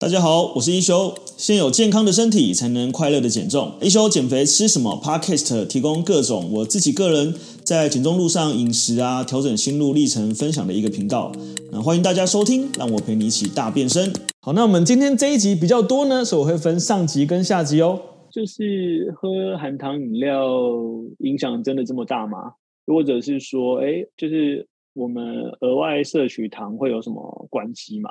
大家好，我是一休。先有健康的身体，才能快乐的减重。一休减肥吃什么？Podcast 提供各种我自己个人在减重路上饮食啊，调整心路历程分享的一个频道。那欢迎大家收听，让我陪你一起大变身。好，那我们今天这一集比较多呢，所以我会分上集跟下集哦。就是喝含糖饮料影响真的这么大吗？或者是说，哎，就是我们额外摄取糖会有什么关系吗？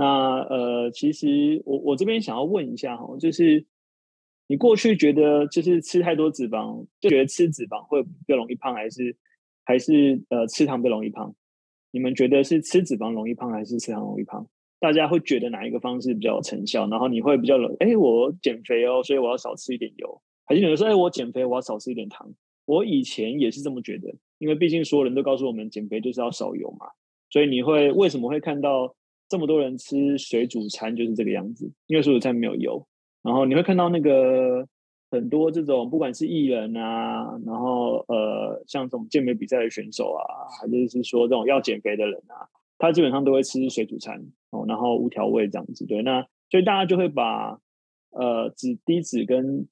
那呃，其实我我这边想要问一下哈，就是你过去觉得就是吃太多脂肪，就觉得吃脂肪会比较容易胖，还是还是呃吃糖比较容易胖？你们觉得是吃脂肪容易胖，还是吃糖容易胖？大家会觉得哪一个方式比较有成效？然后你会比较冷哎，我减肥哦，所以我要少吃一点油，还是有人说哎，我减肥我要少吃一点糖？我以前也是这么觉得，因为毕竟所有人都告诉我们减肥就是要少油嘛，所以你会为什么会看到？这么多人吃水煮餐就是这个样子，因为水煮餐没有油。然后你会看到那个很多这种不管是艺人啊，然后呃像这种健美比赛的选手啊，还是是说这种要减肥的人啊，他基本上都会吃水煮餐哦，然后无调味这样子。对，那所以大家就会把呃脂低脂跟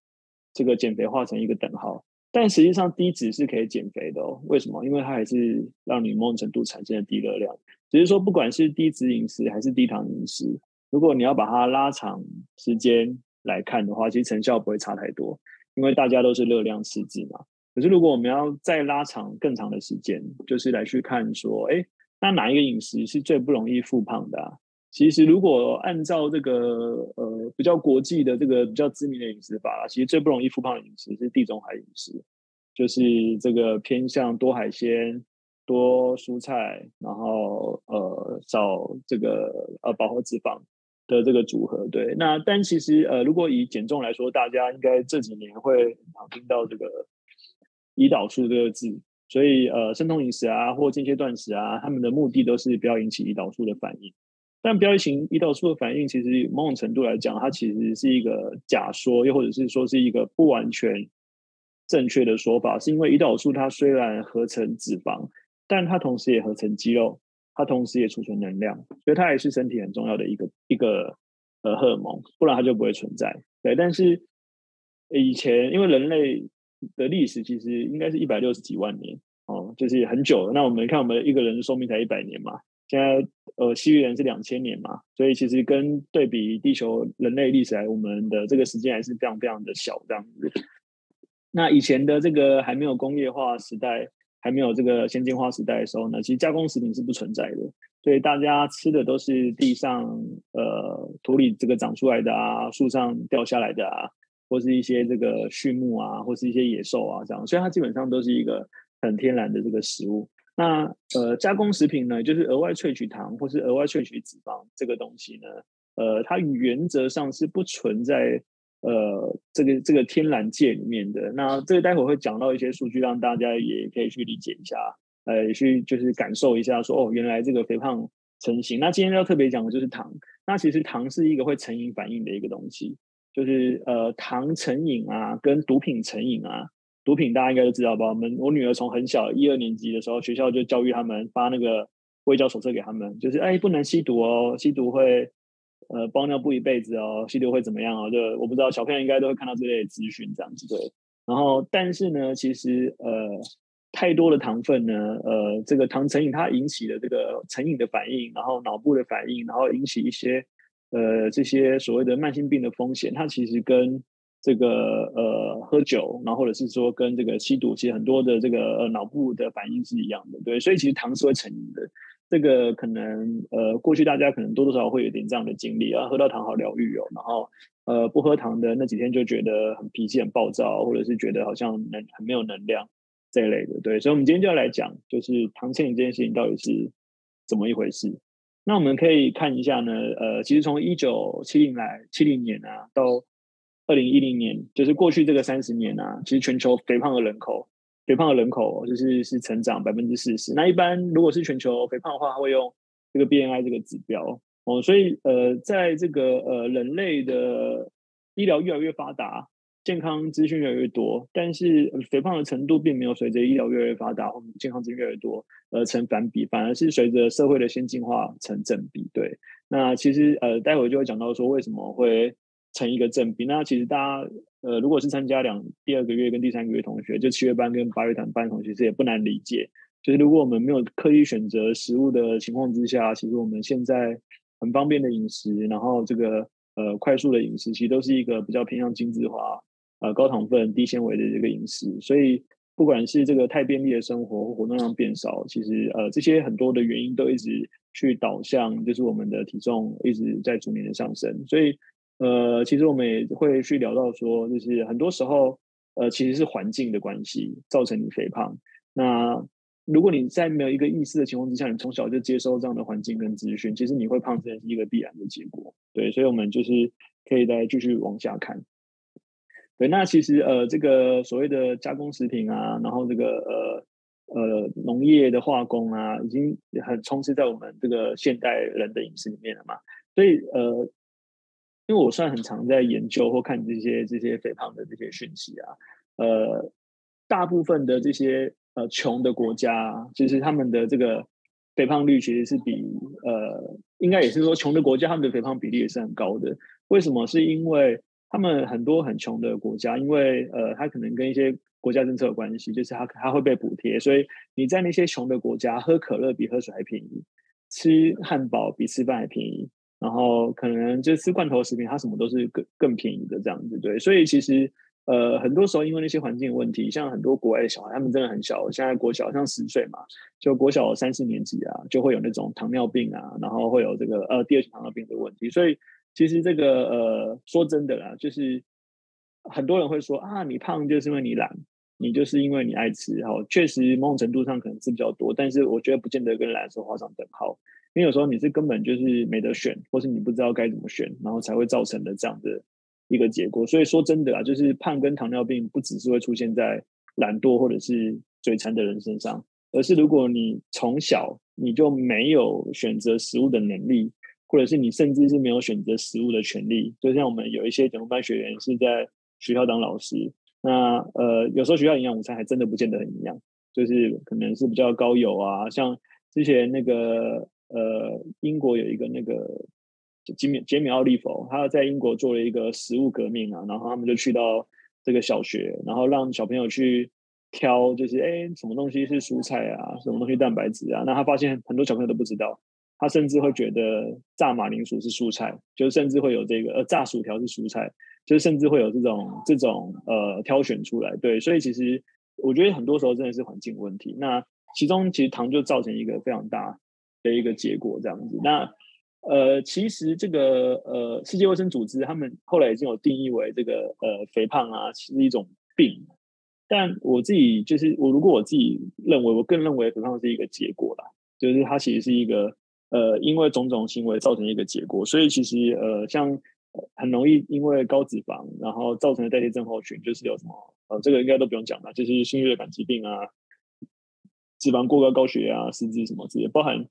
这个减肥画成一个等号。但实际上低脂是可以减肥的哦，为什么？因为它还是让你某种程度产生了低热量。只是说，不管是低脂饮食还是低糖饮食，如果你要把它拉长时间来看的话，其实成效不会差太多，因为大家都是热量赤字嘛。可是如果我们要再拉长更长的时间，就是来去看说，哎，那哪一个饮食是最不容易复胖的啊？其实如果按照这个呃比较国际的这个比较知名的饮食法，其实最不容易复胖的饮食是地中海饮食，就是这个偏向多海鲜。多蔬菜，然后呃少这个呃饱和脂肪的这个组合，对。那但其实呃如果以减重来说，大家应该这几年会常听到这个胰岛素这个字，所以呃生酮饮食啊或间歇断食啊，他们的目的都是不要引起胰岛素的反应。但不要引起胰岛素的反应，其实某种程度来讲，它其实是一个假说，又或者是说是一个不完全正确的说法，是因为胰岛素它虽然合成脂肪。但它同时也合成肌肉，它同时也储存能量，所以它也是身体很重要的一个一个呃荷尔蒙，不然它就不会存在。对，但是以前因为人类的历史其实应该是一百六十几万年哦，就是很久了。那我们看我们一个人的寿命才一百年嘛，现在呃西域人是两千年嘛，所以其实跟对比地球人类历史来，我们的这个时间还是非常非常的小这样子。那以前的这个还没有工业化时代。还没有这个先进化时代的时候呢，其实加工食品是不存在的，所以大家吃的都是地上呃土里这个长出来的啊，树上掉下来的啊，或是一些这个畜牧啊，或是一些野兽啊这样，所以它基本上都是一个很天然的这个食物。那呃加工食品呢，就是额外萃取糖或是额外萃取脂肪这个东西呢，呃，它原则上是不存在。呃，这个这个天然界里面的，那这个待会会讲到一些数据，让大家也可以去理解一下，呃，去就是感受一下说，说哦，原来这个肥胖成型。那今天要特别讲的就是糖，那其实糖是一个会成瘾反应的一个东西，就是呃，糖成瘾啊，跟毒品成瘾啊，毒品大家应该都知道吧？我们我女儿从很小一二年级的时候，学校就教育他们发那个卫教手册给他们，就是哎，不能吸毒哦，吸毒会。呃，包尿布一辈子哦，吸毒会怎么样哦？就我不知道，小朋友应该都会看到这类资讯这样子对。然后，但是呢，其实呃，太多的糖分呢，呃，这个糖成瘾它引起的这个成瘾的反应，然后脑部的反应，然后引起一些呃这些所谓的慢性病的风险，它其实跟这个呃喝酒，然后或者是说跟这个吸毒，其实很多的这个呃脑部的反应是一样的，对。所以其实糖是会成瘾的。这个可能呃，过去大家可能多多少少会有点这样的经历啊，喝到糖好疗愈哦，然后呃不喝糖的那几天就觉得很脾气很暴躁，或者是觉得好像能很没有能量这一类的，对，所以我们今天就要来讲，就是糖成瘾这件事情到底是怎么一回事。那我们可以看一下呢，呃，其实从一九七零来七零年啊，到二零一零年，就是过去这个三十年啊，其实全球肥胖的人口。肥胖的人口就是是成长百分之四十。那一般如果是全球肥胖的话，会用这个 BMI 这个指标哦。所以呃，在这个呃人类的医疗越来越发达，健康资讯越来越多，但是肥胖的程度并没有随着医疗越来越发达，我们健康资讯越来越多而成反比，反而是随着社会的先进化成正比。对，那其实呃，待会就会讲到说为什么会成一个正比。那其实大家呃，如果是参加两第二个月跟第三个月同学，就七月班跟八月班班同学，其实也不难理解。就是如果我们没有刻意选择食物的情况之下，其实我们现在很方便的饮食，然后这个呃快速的饮食，其实都是一个比较偏向精致化、呃高糖分、低纤维的这个饮食。所以不管是这个太便利的生活或活动量变少，其实呃这些很多的原因都一直去导向，就是我们的体重一直在逐年的上升。所以呃其实我们也会去聊到说，就是很多时候呃其实是环境的关系造成你肥胖。那如果你在没有一个意识的情况之下，你从小就接收这样的环境跟资讯，其实你会胖，这是一个必然的结果。对，所以我们就是可以再继续往下看。对，那其实呃，这个所谓的加工食品啊，然后这个呃呃农业的化工啊，已经很充斥在我们这个现代人的饮食里面了嘛。所以呃，因为我算很常在研究或看这些这些肥胖的这些讯息啊，呃，大部分的这些。呃，穷的国家其实他们的这个肥胖率其实是比呃，应该也是说穷的国家他们的肥胖比例也是很高的。为什么？是因为他们很多很穷的国家，因为呃，它可能跟一些国家政策有关系，就是它它会被补贴，所以你在那些穷的国家喝可乐比喝水还便宜，吃汉堡比吃饭还便宜，然后可能就吃罐头食品，它什么都是更更便宜的这样子，对，所以其实。呃，很多时候因为那些环境问题，像很多国外的小孩，他们真的很小，现在国小像十岁嘛，就国小三四年级啊，就会有那种糖尿病啊，然后会有这个呃第二型糖尿病的问题。所以其实这个呃说真的啦，就是很多人会说啊，你胖就是因为你懒，你就是因为你爱吃。哈，确实某种程度上可能吃比较多，但是我觉得不见得跟懒是画上等号，因为有时候你是根本就是没得选，或是你不知道该怎么选，然后才会造成的这样的。一个结果，所以说真的啊，就是胖跟糖尿病不只是会出现在懒惰或者是嘴馋的人身上，而是如果你从小你就没有选择食物的能力，或者是你甚至是没有选择食物的权利，就像我们有一些减重班学员是在学校当老师，那呃有时候学校营养午餐还真的不见得很营养，就是可能是比较高油啊，像之前那个呃英国有一个那个。杰米杰米奥利弗，他在英国做了一个食物革命啊，然后他们就去到这个小学，然后让小朋友去挑，就是哎，什么东西是蔬菜啊，什么东西蛋白质啊？那他发现很多小朋友都不知道，他甚至会觉得炸马铃薯是蔬菜，就甚至会有这个呃炸薯条是蔬菜，就甚至会有这种这种呃挑选出来。对，所以其实我觉得很多时候真的是环境问题。那其中其实糖就造成一个非常大的一个结果，这样子。那呃，其实这个呃，世界卫生组织他们后来已经有定义为这个呃，肥胖啊，是一种病。但我自己就是我，如果我自己认为，我更认为肥胖是一个结果啦，就是它其实是一个呃，因为种种行为造成一个结果。所以其实呃，像很容易因为高脂肪，然后造成的代谢症候群，就是有什么呃，这个应该都不用讲了，就是心血管疾病啊，脂肪过高、高血压、失智什么之类，包含。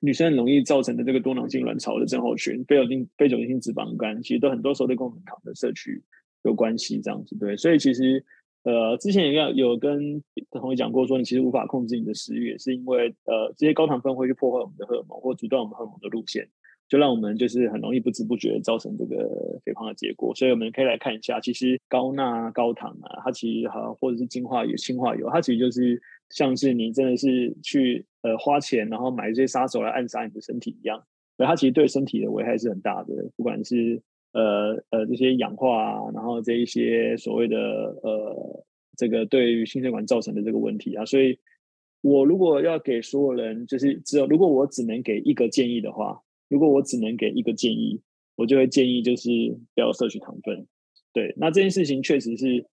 女生很容易造成的这个多囊性卵巢的症候群、非酒精非酒精性脂肪肝，其实都很多时候都跟我们糖的摄取有关系，这样子对。所以其实呃，之前也有有跟同学讲过，说你其实无法控制你的食欲，也是因为呃这些高糖分会去破坏我们的荷尔蒙，或阻断我们荷尔蒙的路线，就让我们就是很容易不知不觉造成这个肥胖的结果。所以我们可以来看一下，其实高钠、高糖啊，它其实好或者是精化油、氢化油，它其实就是。像是你真的是去呃花钱，然后买这些杀手来暗杀你的身体一样，而它其实对身体的危害是很大的，不管是呃呃这些氧化啊，然后这一些所谓的呃这个对于心血管造成的这个问题啊，所以我如果要给所有人，就是只有如果我只能给一个建议的话，如果我只能给一个建议，我就会建议就是不要摄取糖分。对，那这件事情确实是。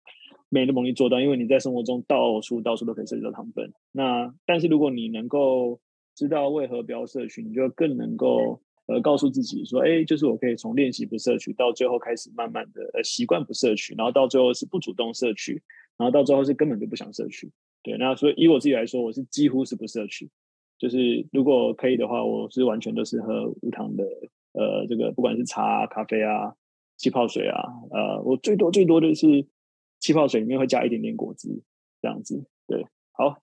没那么容易做到，因为你在生活中到处到处都可以摄取到糖分。那但是如果你能够知道为何不要摄取，你就更能够呃告诉自己说，哎，就是我可以从练习不摄取，到最后开始慢慢的呃习惯不摄取，然后到最后是不主动摄取，然后到最后是根本就不想摄取。对，那所以以我自己来说，我是几乎是不摄取，就是如果可以的话，我是完全都是喝无糖的，呃，这个不管是茶、咖啡啊。气泡水啊，呃，我最多最多的是气泡水里面会加一点点果汁这样子。对，好，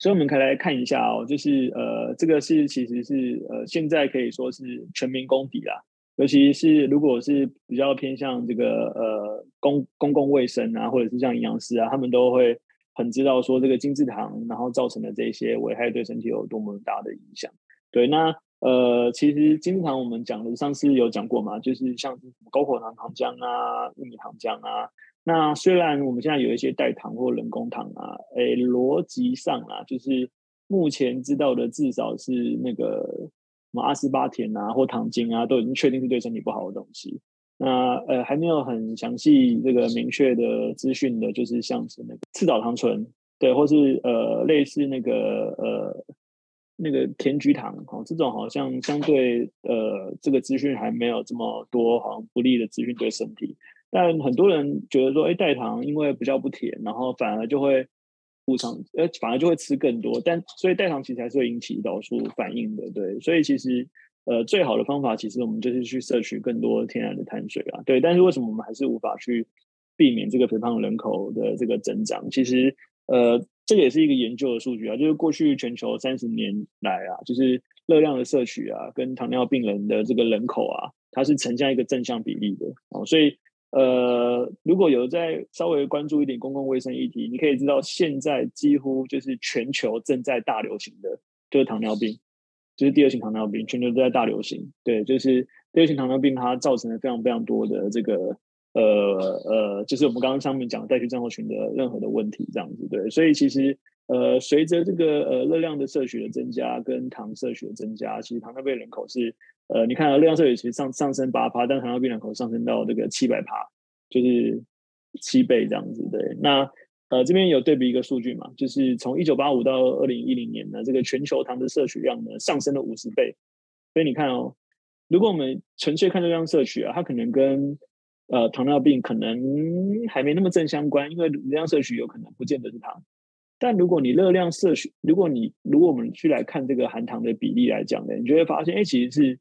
所以我们可以来看一下哦，就是呃，这个是其实是呃，现在可以说是全民公敌啦。尤其是如果是比较偏向这个呃公公共卫生啊，或者是像营养师啊，他们都会很知道说这个精制糖，然后造成的这些危害对身体有多么大的影响。对，那呃，其实精制糖我们讲的上次有讲过嘛，就是像是高果糖糖浆啊、玉米糖浆啊。那虽然我们现在有一些代糖或人工糖啊，诶，逻辑上啊，就是目前知道的至少是那个。什么阿斯巴甜啊，或糖精啊，都已经确定是对身体不好的东西。那呃，还没有很详细这个明确的资讯的，就是像是那个赤藻糖醇，对，或是呃类似那个呃那个甜菊糖，哦，这种好像相对呃这个资讯还没有这么多，好像不利的资讯对身体。但很多人觉得说，哎，代糖因为比较不甜，然后反而就会。补偿，呃，反而就会吃更多，但所以代糖其实还是会引起胰岛素反应的，对，所以其实呃最好的方法其实我们就是去摄取更多天然的碳水啊，对，但是为什么我们还是无法去避免这个肥胖人口的这个增长？其实呃这个也是一个研究的数据啊，就是过去全球三十年来啊，就是热量的摄取啊，跟糖尿病人的这个人口啊，它是呈现一个正向比例的哦，所以。呃，如果有在稍微关注一点公共卫生议题，你可以知道现在几乎就是全球正在大流行的，就是糖尿病，就是第二型糖尿病，全球都在大流行。对，就是第二型糖尿病，它造成了非常非常多的这个呃呃，就是我们刚刚上面讲的带去症候群的任何的问题，这样子。对，所以其实呃，随着这个呃热量的摄取的增加，跟糖摄取的增加，其实糖尿病人口是。呃，你看啊，热量摄取其实上上升八趴，但糖尿病人口上升到这个七百趴，就是七倍这样子。对，那呃这边有对比一个数据嘛，就是从一九八五到二零一零年呢，这个全球糖的摄取量呢上升了五十倍。所以你看哦，如果我们纯粹看热量摄取啊，它可能跟呃糖尿病可能还没那么正相关，因为热量摄取有可能不见得是糖。但如果你热量摄取，如果你如果我们去来看这个含糖的比例来讲呢，你就会发现，哎，其实是。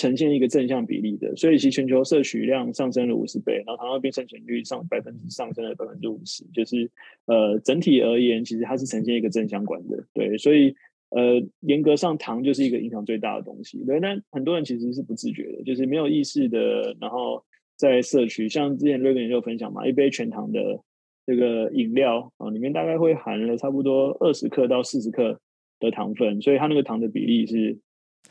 呈现一个正向比例的，所以其全球摄取量上升了五十倍，然后糖尿病盛行率上百分之上升了百分之五十，就是呃整体而言，其实它是呈现一个正相关的，对，所以呃严格上糖就是一个影响最大的东西，对，但很多人其实是不自觉的，就是没有意识的，然后在摄取，像之前瑞根也有分享嘛，一杯全糖的这个饮料啊，里面大概会含了差不多二十克到四十克的糖分，所以它那个糖的比例是。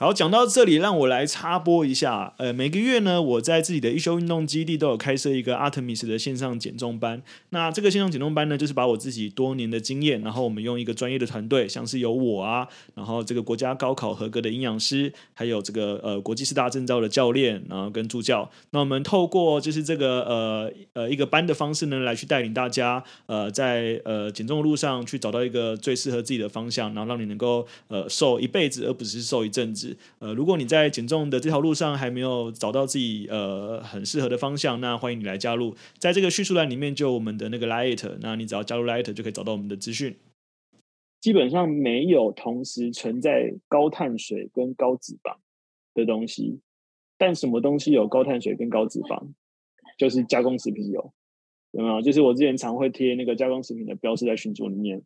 好，讲到这里，让我来插播一下。呃，每个月呢，我在自己的一休运动基地都有开设一个 Artemis 的线上减重班。那这个线上减重班呢，就是把我自己多年的经验，然后我们用一个专业的团队，像是有我啊，然后这个国家高考合格的营养师，还有这个呃国际四大证照的教练，然后跟助教。那我们透过就是这个呃呃一个班的方式呢，来去带领大家呃在呃减重的路上去找到一个最适合自己的方向，然后让你能够呃瘦一辈子，而不是瘦一阵子。呃，如果你在减重的这条路上还没有找到自己呃很适合的方向，那欢迎你来加入，在这个叙述栏里面就有我们的那个 Light，那你只要加入 Light 就可以找到我们的资讯。基本上没有同时存在高碳水跟高脂肪的东西，但什么东西有高碳水跟高脂肪？就是加工食品有，有没有？就是我之前常会贴那个加工食品的标示在群组里面，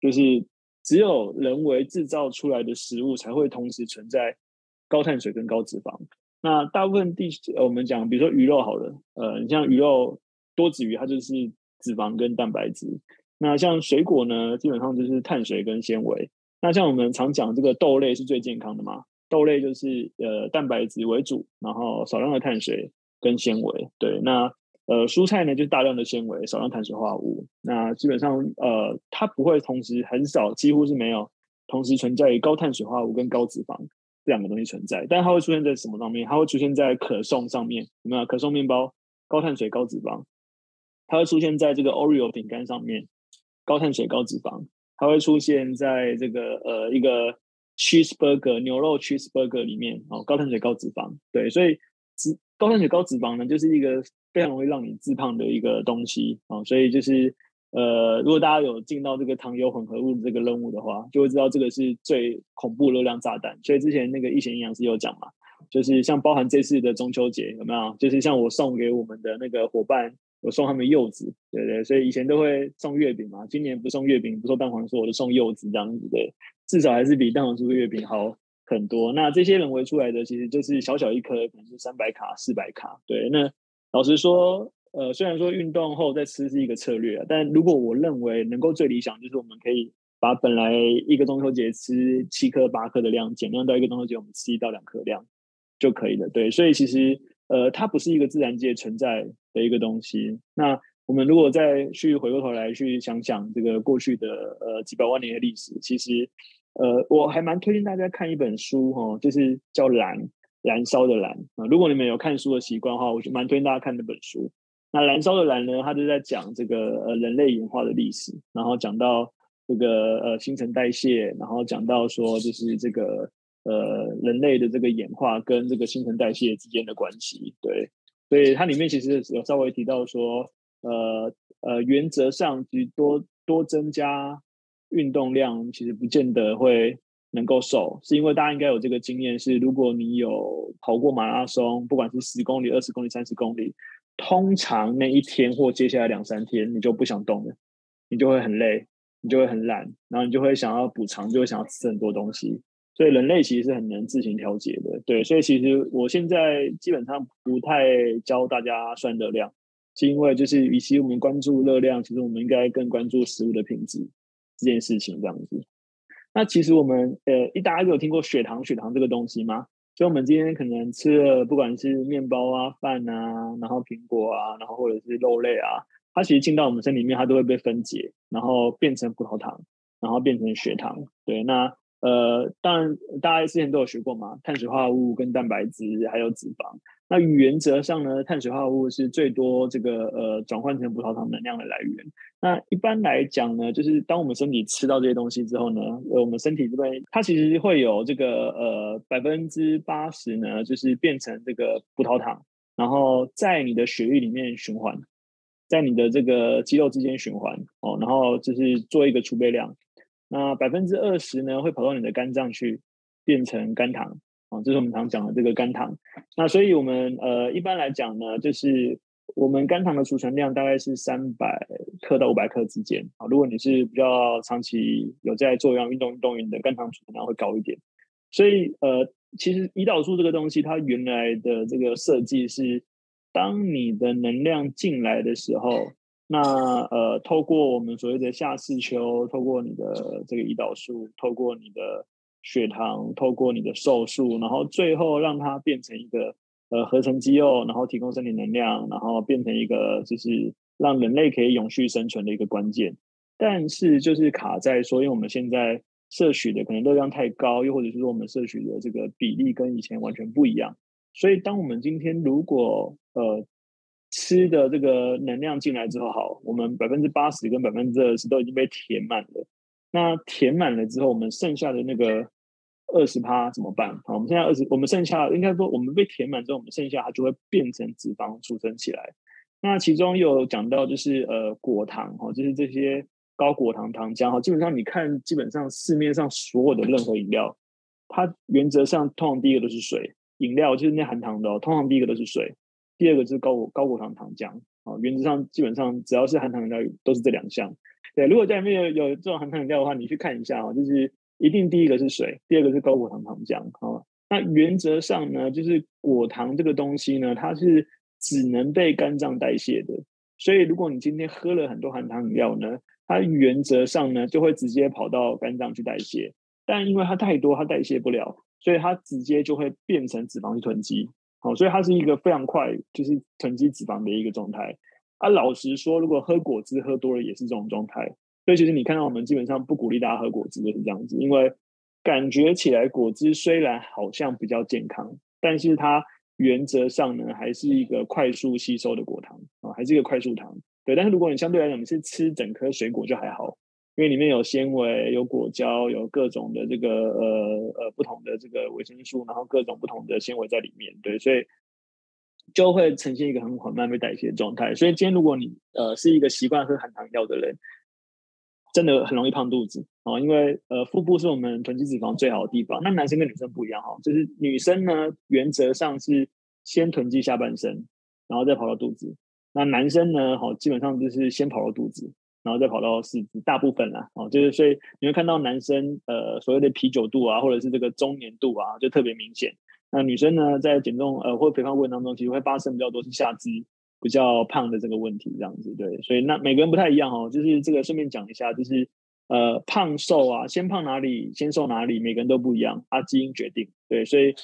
就是。只有人为制造出来的食物才会同时存在高碳水跟高脂肪。那大部分地我们讲，比如说鱼肉好了，呃，你像鱼肉多脂鱼，它就是脂肪跟蛋白质。那像水果呢，基本上就是碳水跟纤维。那像我们常讲这个豆类是最健康的嘛，豆类就是呃蛋白质为主，然后少量的碳水跟纤维。对，那。呃，蔬菜呢就是大量的纤维，少量碳水化合物。那基本上，呃，它不会同时很少，几乎是没有同时存在于高碳水化合物跟高脂肪这两个东西存在。但它会出现在什么上面？它会出现在可颂上面，有没有？可颂面包高碳水高脂肪。它会出现在这个 Oreo 饼干上面，高碳水高脂肪。它会出现在这个呃一个 cheeseburger 牛肉 cheeseburger 里面哦，高碳水高脂肪。对，所以脂高碳水高脂肪呢，就是一个。非常容易让你致胖的一个东西啊，所以就是呃，如果大家有进到这个糖油混合物的这个任务的话，就会知道这个是最恐怖热量炸弹。所以之前那个一贤营养师有讲嘛，就是像包含这次的中秋节有没有？就是像我送给我们的那个伙伴，我送他们柚子，对对，所以以前都会送月饼嘛，今年不送月饼，不送蛋黄酥，我就送柚子这样子的，至少还是比蛋黄酥的月饼好很多。那这些人为出来的，其实就是小小一颗，可能是三百卡、四百卡。对，那老实说，呃，虽然说运动后再吃是一个策略，但如果我认为能够最理想，就是我们可以。把本来一个中秋节吃七颗八颗的量减量到一个中秋节我们吃一到两颗量就可以了。对，所以其实呃，它不是一个自然界存在的一个东西。那我们如果再去回过头来去想想这个过去的呃几百万年的历史，其实呃，我还蛮推荐大家看一本书哈，就是叫《燃》，燃烧的燃啊。如果你们有看书的习惯的话，我就蛮推荐大家看那本书。那《燃烧的燃》呢，它就在讲这个呃人类演化的历史，然后讲到。这个呃新陈代谢，然后讲到说就是这个呃人类的这个演化跟这个新陈代谢之间的关系，对，所以它里面其实有稍微提到说，呃呃原则上其实多多增加运动量，其实不见得会能够瘦，是因为大家应该有这个经验是，如果你有跑过马拉松，不管是十公里、二十公里、三十公里，通常那一天或接下来两三天你就不想动了，你就会很累。你就会很懒，然后你就会想要补偿，就会想要吃很多东西。所以人类其实是很能自行调节的，对。所以其实我现在基本上不太教大家算热量，是因为就是与其我们关注热量，其实我们应该更关注食物的品质这件事情这样子。那其实我们呃，一大家有听过血糖血糖这个东西吗？所以我们今天可能吃了不管是面包啊、饭啊，然后苹果啊，然后或者是肉类啊。它其实进到我们身体里面，它都会被分解，然后变成葡萄糖，然后变成血糖。对，那呃，当然大家之前都有学过嘛，碳水化合物跟蛋白质还有脂肪。那原则上呢，碳水化合物是最多这个呃转换成葡萄糖能量的来源。那一般来讲呢，就是当我们身体吃到这些东西之后呢，呃，我们身体这边它其实会有这个呃百分之八十呢，就是变成这个葡萄糖，然后在你的血液里面循环。在你的这个肌肉之间循环哦，然后就是做一个储备量。那百分之二十呢，会跑到你的肝脏去变成肝糖啊，这是我们常讲的这个肝糖。那所以我们呃一般来讲呢，就是我们肝糖的储存量大概是三百克到五百克之间啊。如果你是比较长期有在做有氧运动运动员的，肝糖储存量会高一点。所以呃，其实胰岛素这个东西，它原来的这个设计是。当你的能量进来的时候，那呃，透过我们所谓的下视丘，透过你的这个胰岛素，透过你的血糖，透过你的瘦素，然后最后让它变成一个呃合成肌肉，然后提供身体能量，然后变成一个就是让人类可以永续生存的一个关键。但是就是卡在说，因为我们现在摄取的可能热量太高，又或者是说我们摄取的这个比例跟以前完全不一样。所以，当我们今天如果呃吃的这个能量进来之后，好，我们百分之八十跟百分之二十都已经被填满了。那填满了之后，我们剩下的那个二十趴怎么办？好，我们现在二十，我们剩下应该说，我们被填满之后，我们剩下它就会变成脂肪储存起来。那其中有讲到就是呃果糖哈，就是这些高果糖糖浆哈，基本上你看，基本上市面上所有的任何饮料，它原则上通常第一个都是水。饮料就是那含糖的哦，通常第一个都是水，第二个就是高果高果糖糖浆啊。原则上基本上只要是含糖饮料都是这两项。对，如果家里面有有这种含糖饮料的话，你去看一下啊，就是一定第一个是水，第二个是高果糖糖浆啊。那原则上呢，就是果糖这个东西呢，它是只能被肝脏代谢的。所以如果你今天喝了很多含糖饮料呢，它原则上呢就会直接跑到肝脏去代谢，但因为它太多，它代谢不了。所以它直接就会变成脂肪去囤积，好，所以它是一个非常快就是囤积脂肪的一个状态。啊，老实说，如果喝果汁喝多了也是这种状态。所以其实你看到我们基本上不鼓励大家喝果汁就是这样子，因为感觉起来果汁虽然好像比较健康，但是它原则上呢还是一个快速吸收的果糖啊，还是一个快速糖。对，但是如果你相对来讲你是吃整颗水果就还好。因为里面有纤维、有果胶、有各种的这个呃呃不同的这个维生素，然后各种不同的纤维在里面，对，所以就会呈现一个很缓慢被代谢的状态。所以今天如果你呃是一个习惯喝含糖药的人，真的很容易胖肚子哦，因为呃腹部是我们囤积脂肪最好的地方。那男生跟女生不一样哈，就是女生呢原则上是先囤积下半身，然后再跑到肚子。那男生呢，好基本上就是先跑到肚子，然后再跑到四肢，大部分啦，哦，就是所以你会看到男生呃所谓的啤酒肚啊，或者是这个中年肚啊，就特别明显。那女生呢，在减重呃或肥胖过程当中，其实会发生比较多是下肢比较胖的这个问题，这样子对。所以那每个人不太一样哦，就是这个顺便讲一下，就是呃胖瘦啊，先胖哪里，先瘦哪里，每个人都不一样，啊基因决定。对，所以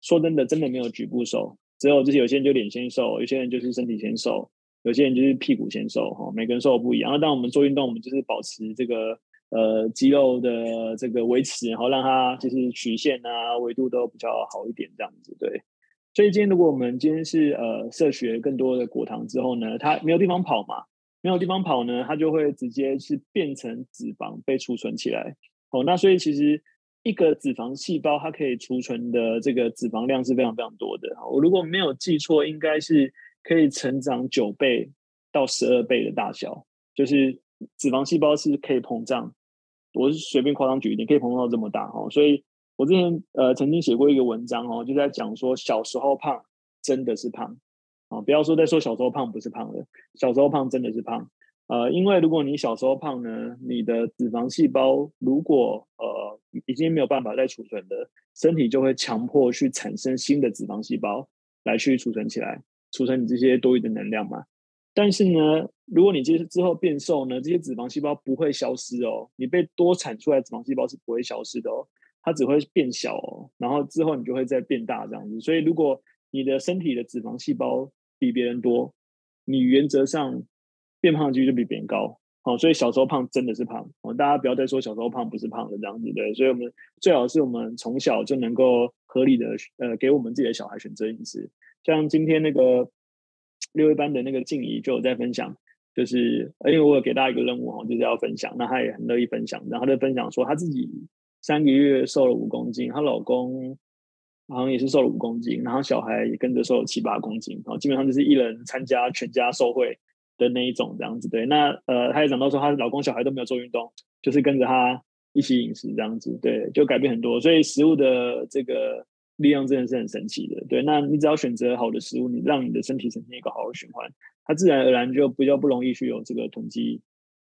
说真的，真的没有局部瘦，只有就是有些人就脸先瘦，有些人就是身体先瘦，有些人就是屁股先瘦哈，每个人瘦不一样。那当我们做运动，我们就是保持这个。呃，肌肉的这个维持，然后让它就是曲线啊、维度都比较好一点，这样子对。所以今天如果我们今天是呃摄取了更多的果糖之后呢，它没有地方跑嘛，没有地方跑呢，它就会直接是变成脂肪被储存起来。哦，那所以其实一个脂肪细胞它可以储存的这个脂肪量是非常非常多的。我如果没有记错，应该是可以成长九倍到十二倍的大小，就是脂肪细胞是可以膨胀。我是随便夸张举一点，可以膨胀到这么大哈，所以我之前呃曾经写过一个文章哦，就在讲说小时候胖真的是胖啊，不要说再说小时候胖不是胖的，小时候胖真的是胖，呃，因为如果你小时候胖呢，你的脂肪细胞如果呃已经没有办法再储存的，身体就会强迫去产生新的脂肪细胞来去储存起来，储存你这些多余的能量嘛。但是呢，如果你接之后变瘦呢，这些脂肪细胞不会消失哦。你被多产出来的脂肪细胞是不会消失的哦，它只会变小哦。然后之后你就会再变大这样子。所以如果你的身体的脂肪细胞比别人多，你原则上变胖的几率就比别人高。好，所以小时候胖真的是胖哦。大家不要再说小时候胖不是胖的这样子对。所以我们最好是我们从小就能够合理的呃给我们自己的小孩选择饮食，像今天那个。六一班的那个静怡就有在分享，就是因为我有给大家一个任务哈，就是要分享，那她也很乐意分享。然后她就分享说，她自己三个月瘦了五公斤，她老公好像也是瘦了五公斤，然后小孩也跟着瘦了七八公斤，然后基本上就是一人参加全家瘦会的那一种这样子。对，那呃，她也讲到说，她老公小孩都没有做运动，就是跟着她一起饮食这样子，对，就改变很多。所以食物的这个。力量真的是很神奇的，对。那你只要选择好的食物，你让你的身体呈现一个好的循环，它自然而然就比较不容易去有这个囤积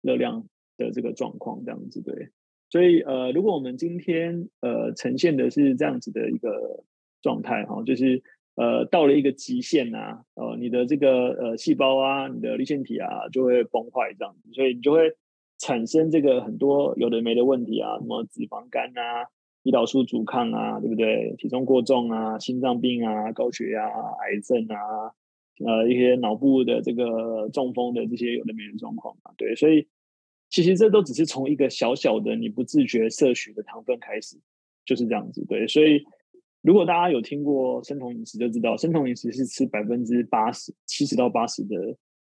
热量的这个状况，这样子对。所以呃，如果我们今天呃呈现的是这样子的一个状态哈，就是呃到了一个极限呐，呃你的这个呃细胞啊，你的粒线体啊就会崩坏这样子，所以你就会产生这个很多有的没的问题啊，什么脂肪肝啊。胰岛素阻抗啊，对不对？体重过重啊，心脏病啊，高血压、啊、癌症啊，呃，一些脑部的这个中风的这些有的没的状况啊，对，所以其实这都只是从一个小小的你不自觉摄取的糖分开始，就是这样子，对。所以如果大家有听过生酮饮食，就知道生酮饮食是吃百分之八十、七十到八十的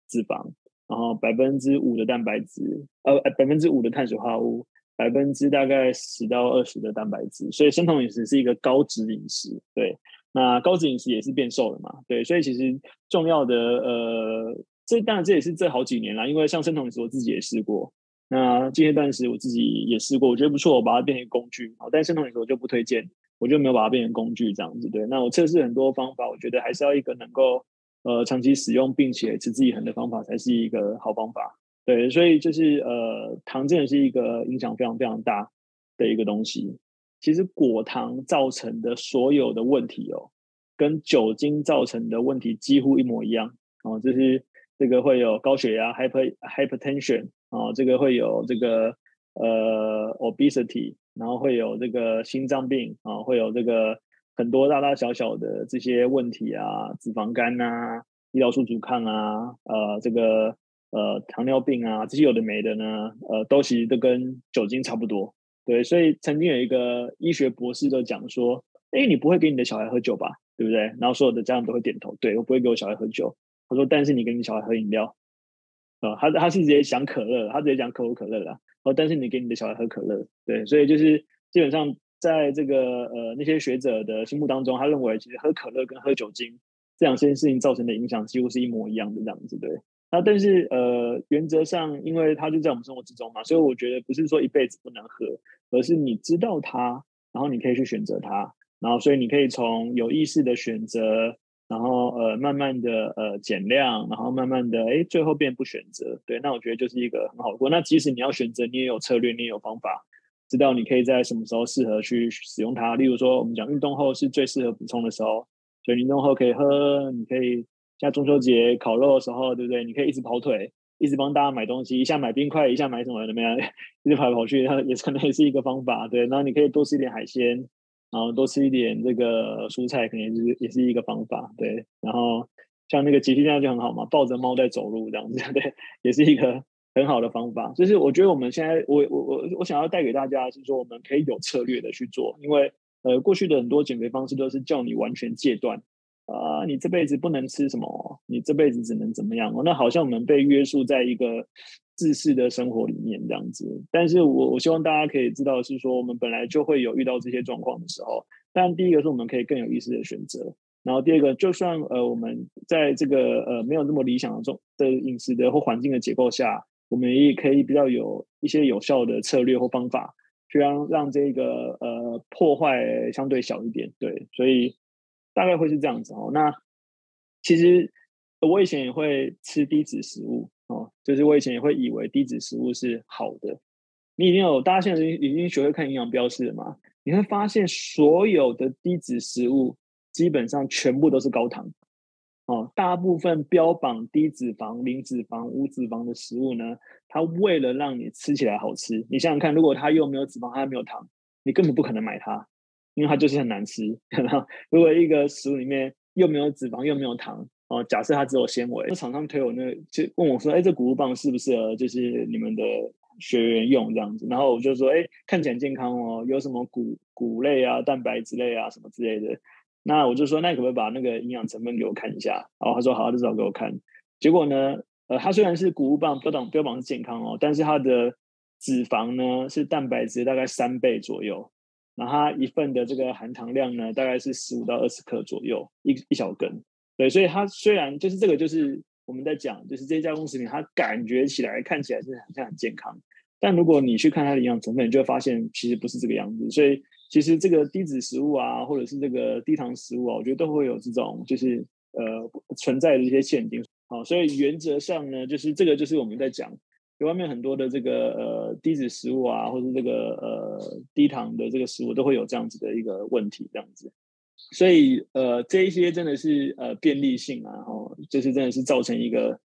脂肪，然后百分之五的蛋白质，呃，百分之五的碳水化合物。百分之大概十到二十的蛋白质，所以生酮饮食是一个高脂饮食。对，那高脂饮食也是变瘦了嘛？对，所以其实重要的呃，这当然这也是这好几年啦，因为像生酮饮食我自己也试过，那间歇断食我自己也试过，我觉得不错，我把它变成工具。好，但生酮饮食我就不推荐，我就没有把它变成工具这样子。对，那我测试很多方法，我觉得还是要一个能够呃长期使用并且持之以恒的方法才是一个好方法。对，所以就是呃，糖真的是一个影响非常非常大的一个东西。其实果糖造成的所有的问题哦，跟酒精造成的问题几乎一模一样哦，就是这个会有高血压 （hyper hypertension） 哦，这个会有这个呃 obesity，然后会有这个心脏病啊，会有这个很多大大小小的这些问题啊，脂肪肝啊，胰岛素阻抗啊，呃，这个。呃，糖尿病啊，这些有的没的呢，呃，都其实都跟酒精差不多，对，所以曾经有一个医学博士就讲说，哎，你不会给你的小孩喝酒吧，对不对？然后所有的家长都会点头，对，我不会给我小孩喝酒。他说，但是你给你小孩喝饮料，啊、呃，他他是直接讲可乐，他直接讲可口可乐啦。哦，但是你给你的小孩喝可乐，对，所以就是基本上在这个呃那些学者的心目当中，他认为其实喝可乐跟喝酒精这两件事情造成的影响几乎是一模一样的这样子，对。那但是呃，原则上，因为它就在我们生活之中嘛，所以我觉得不是说一辈子不能喝，而是你知道它，然后你可以去选择它，然后所以你可以从有意识的选择，然后呃，慢慢的呃减量，然后慢慢的哎，最后变不选择。对，那我觉得就是一个很好过。那即使你要选择，你也有策略，你也有方法，知道你可以在什么时候适合去使用它。例如说，我们讲运动后是最适合补充的时候，所以运动后可以喝，你可以。像中秋节烤肉的时候，对不对？你可以一直跑腿，一直帮大家买东西，一下买冰块，一下买什么怎么样？一直跑来跑去，它也可能也是一个方法。对，然后你可以多吃一点海鲜，然后多吃一点这个蔬菜，可能也是也是一个方法。对，然后像那个吉提这样就很好嘛，抱着猫在走路这样子，对，也是一个很好的方法。就是我觉得我们现在，我我我我想要带给大家，是说我们可以有策略的去做，因为呃，过去的很多减肥方式都是叫你完全戒断。啊，你这辈子不能吃什么？你这辈子只能怎么样？那好像我们被约束在一个自私的生活里面这样子。但是我我希望大家可以知道是说，我们本来就会有遇到这些状况的时候。但第一个是我们可以更有意识的选择，然后第二个，就算呃我们在这个呃没有那么理想的中的饮食的或环境的结构下，我们也可以比较有一些有效的策略或方法，去让让这个呃破坏相对小一点。对，所以。大概会是这样子哦。那其实我以前也会吃低脂食物哦，就是我以前也会以为低脂食物是好的。你已经有大家现在已经学会看营养标示了嘛？你会发现所有的低脂食物基本上全部都是高糖哦。大部分标榜低脂肪、零脂肪、无脂肪的食物呢，它为了让你吃起来好吃，你想想看，如果它又没有脂肪，它又没有糖，你根本不可能买它。因为它就是很难吃。如果一个食物里面又没有脂肪又没有糖哦，假设它只有纤维，那厂商推我那就问我说：“哎，这谷物棒适不适合就是你们的学员用这样子？”然后我就说：“哎，看起来健康哦，有什么谷谷类啊、蛋白质类啊什么之类的。”那我就说：“那你可不可以把那个营养成分给我看一下？”哦，他说：“好，就找给我看。”结果呢，呃，它虽然是谷物棒标榜标榜是健康哦，但是它的脂肪呢是蛋白质大概三倍左右。那它一份的这个含糖量呢，大概是十五到二十克左右，一一小根。对，所以它虽然就是这个，就是我们在讲，就是这些加工食品，它感觉起来看起来是很像很健康，但如果你去看它的营养成分，你就会发现其实不是这个样子。所以其实这个低脂食物啊，或者是这个低糖食物啊，我觉得都会有这种就是呃存在的一些陷阱。好，所以原则上呢，就是这个就是我们在讲。外面很多的这个呃低脂食物啊，或者这个呃低糖的这个食物，都会有这样子的一个问题，这样子。所以呃这一些真的是呃便利性啊，然后就是真的是造成一个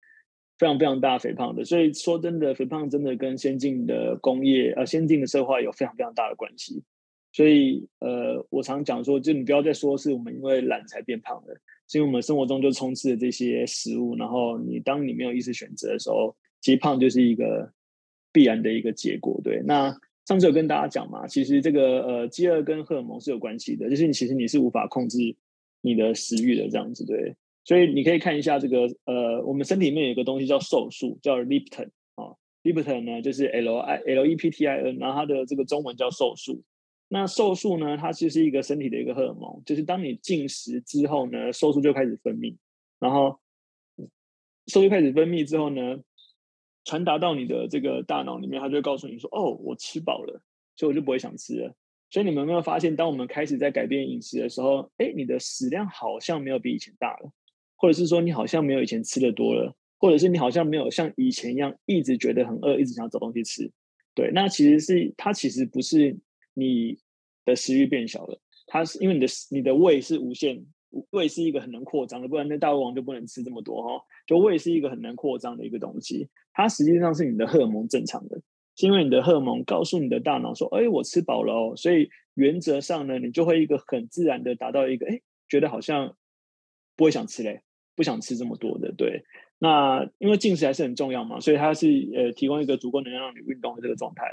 非常非常大肥胖的。所以说真的，肥胖真的跟先进的工业呃先进的社会有非常非常大的关系。所以呃我常讲说，就你不要再说是我们因为懒才变胖的，是因为我们生活中就充斥了这些食物，然后你当你没有意识选择的时候。其实胖就是一个必然的一个结果，对。那上次有跟大家讲嘛，其实这个呃，饥饿跟荷尔蒙是有关系的，就是你其实你是无法控制你的食欲的这样子，对。所以你可以看一下这个呃，我们身体里面有一个东西叫瘦素，叫 leptin 啊，leptin 呢就是 L I L E P T I N，然后它的这个中文叫瘦素。那瘦素呢，它其实是一个身体的一个荷尔蒙，就是当你进食之后呢，瘦素就开始分泌，然后瘦素开始分泌之后呢。传达到你的这个大脑里面，它就会告诉你说：“哦，我吃饱了，所以我就不会想吃了。”所以你们有没有发现，当我们开始在改变饮食的时候，哎，你的食量好像没有比以前大了，或者是说你好像没有以前吃的多了，或者是你好像没有像以前一样一直觉得很饿，一直想找东西吃。对，那其实是它其实不是你的食欲变小了，它是因为你的你的胃是无限。胃是一个很能扩张的，不然那大胃王就不能吃这么多哈。就胃是一个很能扩张的一个东西，它实际上是你的荷尔蒙正常的，是因为你的荷尔蒙告诉你的大脑说：“哎，我吃饱了哦。”所以原则上呢，你就会一个很自然的达到一个哎，觉得好像不会想吃嘞，不想吃这么多的，对。那因为进食还是很重要嘛，所以它是呃提供一个足够能量让你运动的这个状态。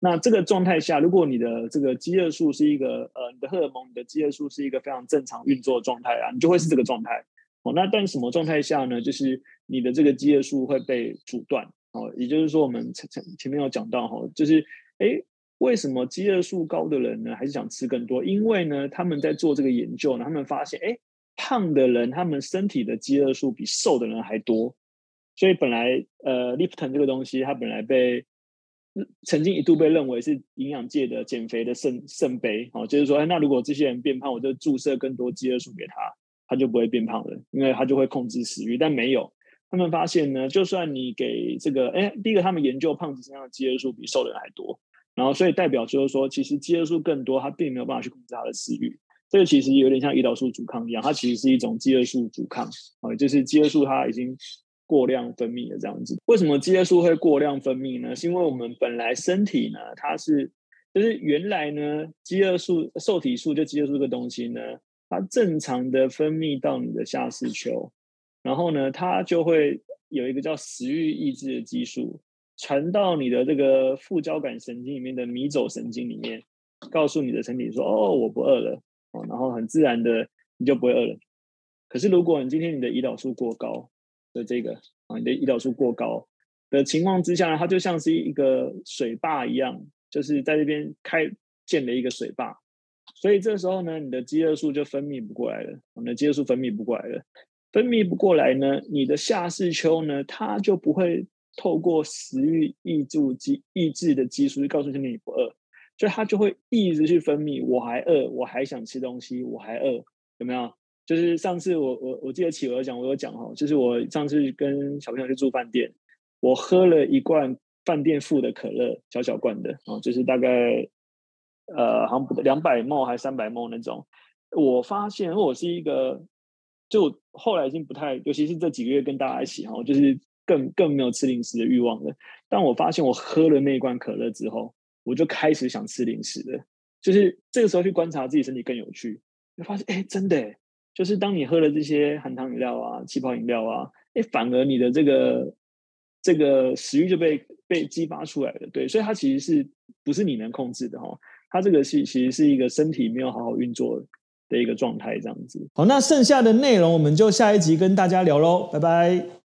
那这个状态下，如果你的这个饥饿素是一个呃你的荷尔蒙，你的饥饿素是一个非常正常运作的状态啊，你就会是这个状态。哦，那但什么状态下呢？就是你的这个饥饿素会被阻断。哦，也就是说我们前前前面有讲到哈，就是哎为什么饥饿素高的人呢还是想吃更多？因为呢他们在做这个研究呢，他们发现哎。胖的人，他们身体的饥饿素比瘦的人还多，所以本来呃，Lipton 这个东西，它本来被曾经一度被认为是营养界的减肥的圣圣杯，哦，就是说，哎，那如果这些人变胖，我就注射更多饥饿素给他，他就不会变胖了，因为他就会控制食欲。但没有，他们发现呢，就算你给这个，哎，第一个他们研究胖子身上的饥饿素比瘦的人还多，然后所以代表就是说，其实饥饿素更多，他并没有办法去控制他的食欲。这个其实有点像胰岛素阻抗一样，它其实是一种饥饿素阻抗，啊，就是饥饿素它已经过量分泌了这样子。为什么饥饿素会过量分泌呢？是因为我们本来身体呢，它是就是原来呢，饥饿素、受体素就饥饿素这个东西呢，它正常的分泌到你的下视丘，然后呢，它就会有一个叫食欲抑制的激素传到你的这个副交感神经里面的迷走神经里面，告诉你的身体说：“哦，我不饿了。”哦，然后很自然的你就不会饿了。可是如果你今天你的胰岛素过高的这个啊，你的胰岛素过高的情况之下呢，它就像是一个水坝一样，就是在这边开建了一个水坝。所以这时候呢，你的饥饿素就分泌不过来了，你的饥饿素分泌不过来了，分泌不过来呢，你的下视丘呢，它就不会透过食欲抑制激抑制的激素，就告诉你你不饿。就他就会一直去分泌，我还饿，我还想吃东西，我还饿，有没有？就是上次我我我记得企鹅讲，我有讲哈，就是我上次跟小朋友去住饭店，我喝了一罐饭店附的可乐，小小罐的啊，就是大概呃，好像两百 ml 还是三百 ml 那种。我发现我是一个，就后来已经不太，尤其是这几个月跟大家一起哈，就是更更没有吃零食的欲望了。但我发现我喝了那一罐可乐之后。我就开始想吃零食了，就是这个时候去观察自己身体更有趣，就发现哎，真的，就是当你喝了这些含糖饮料啊、气泡饮料啊，哎，反而你的这个这个食欲就被被激发出来了。对，所以它其实是不是你能控制的哈？它这个是其实是一个身体没有好好运作的一个状态，这样子。好，那剩下的内容我们就下一集跟大家聊喽，拜拜。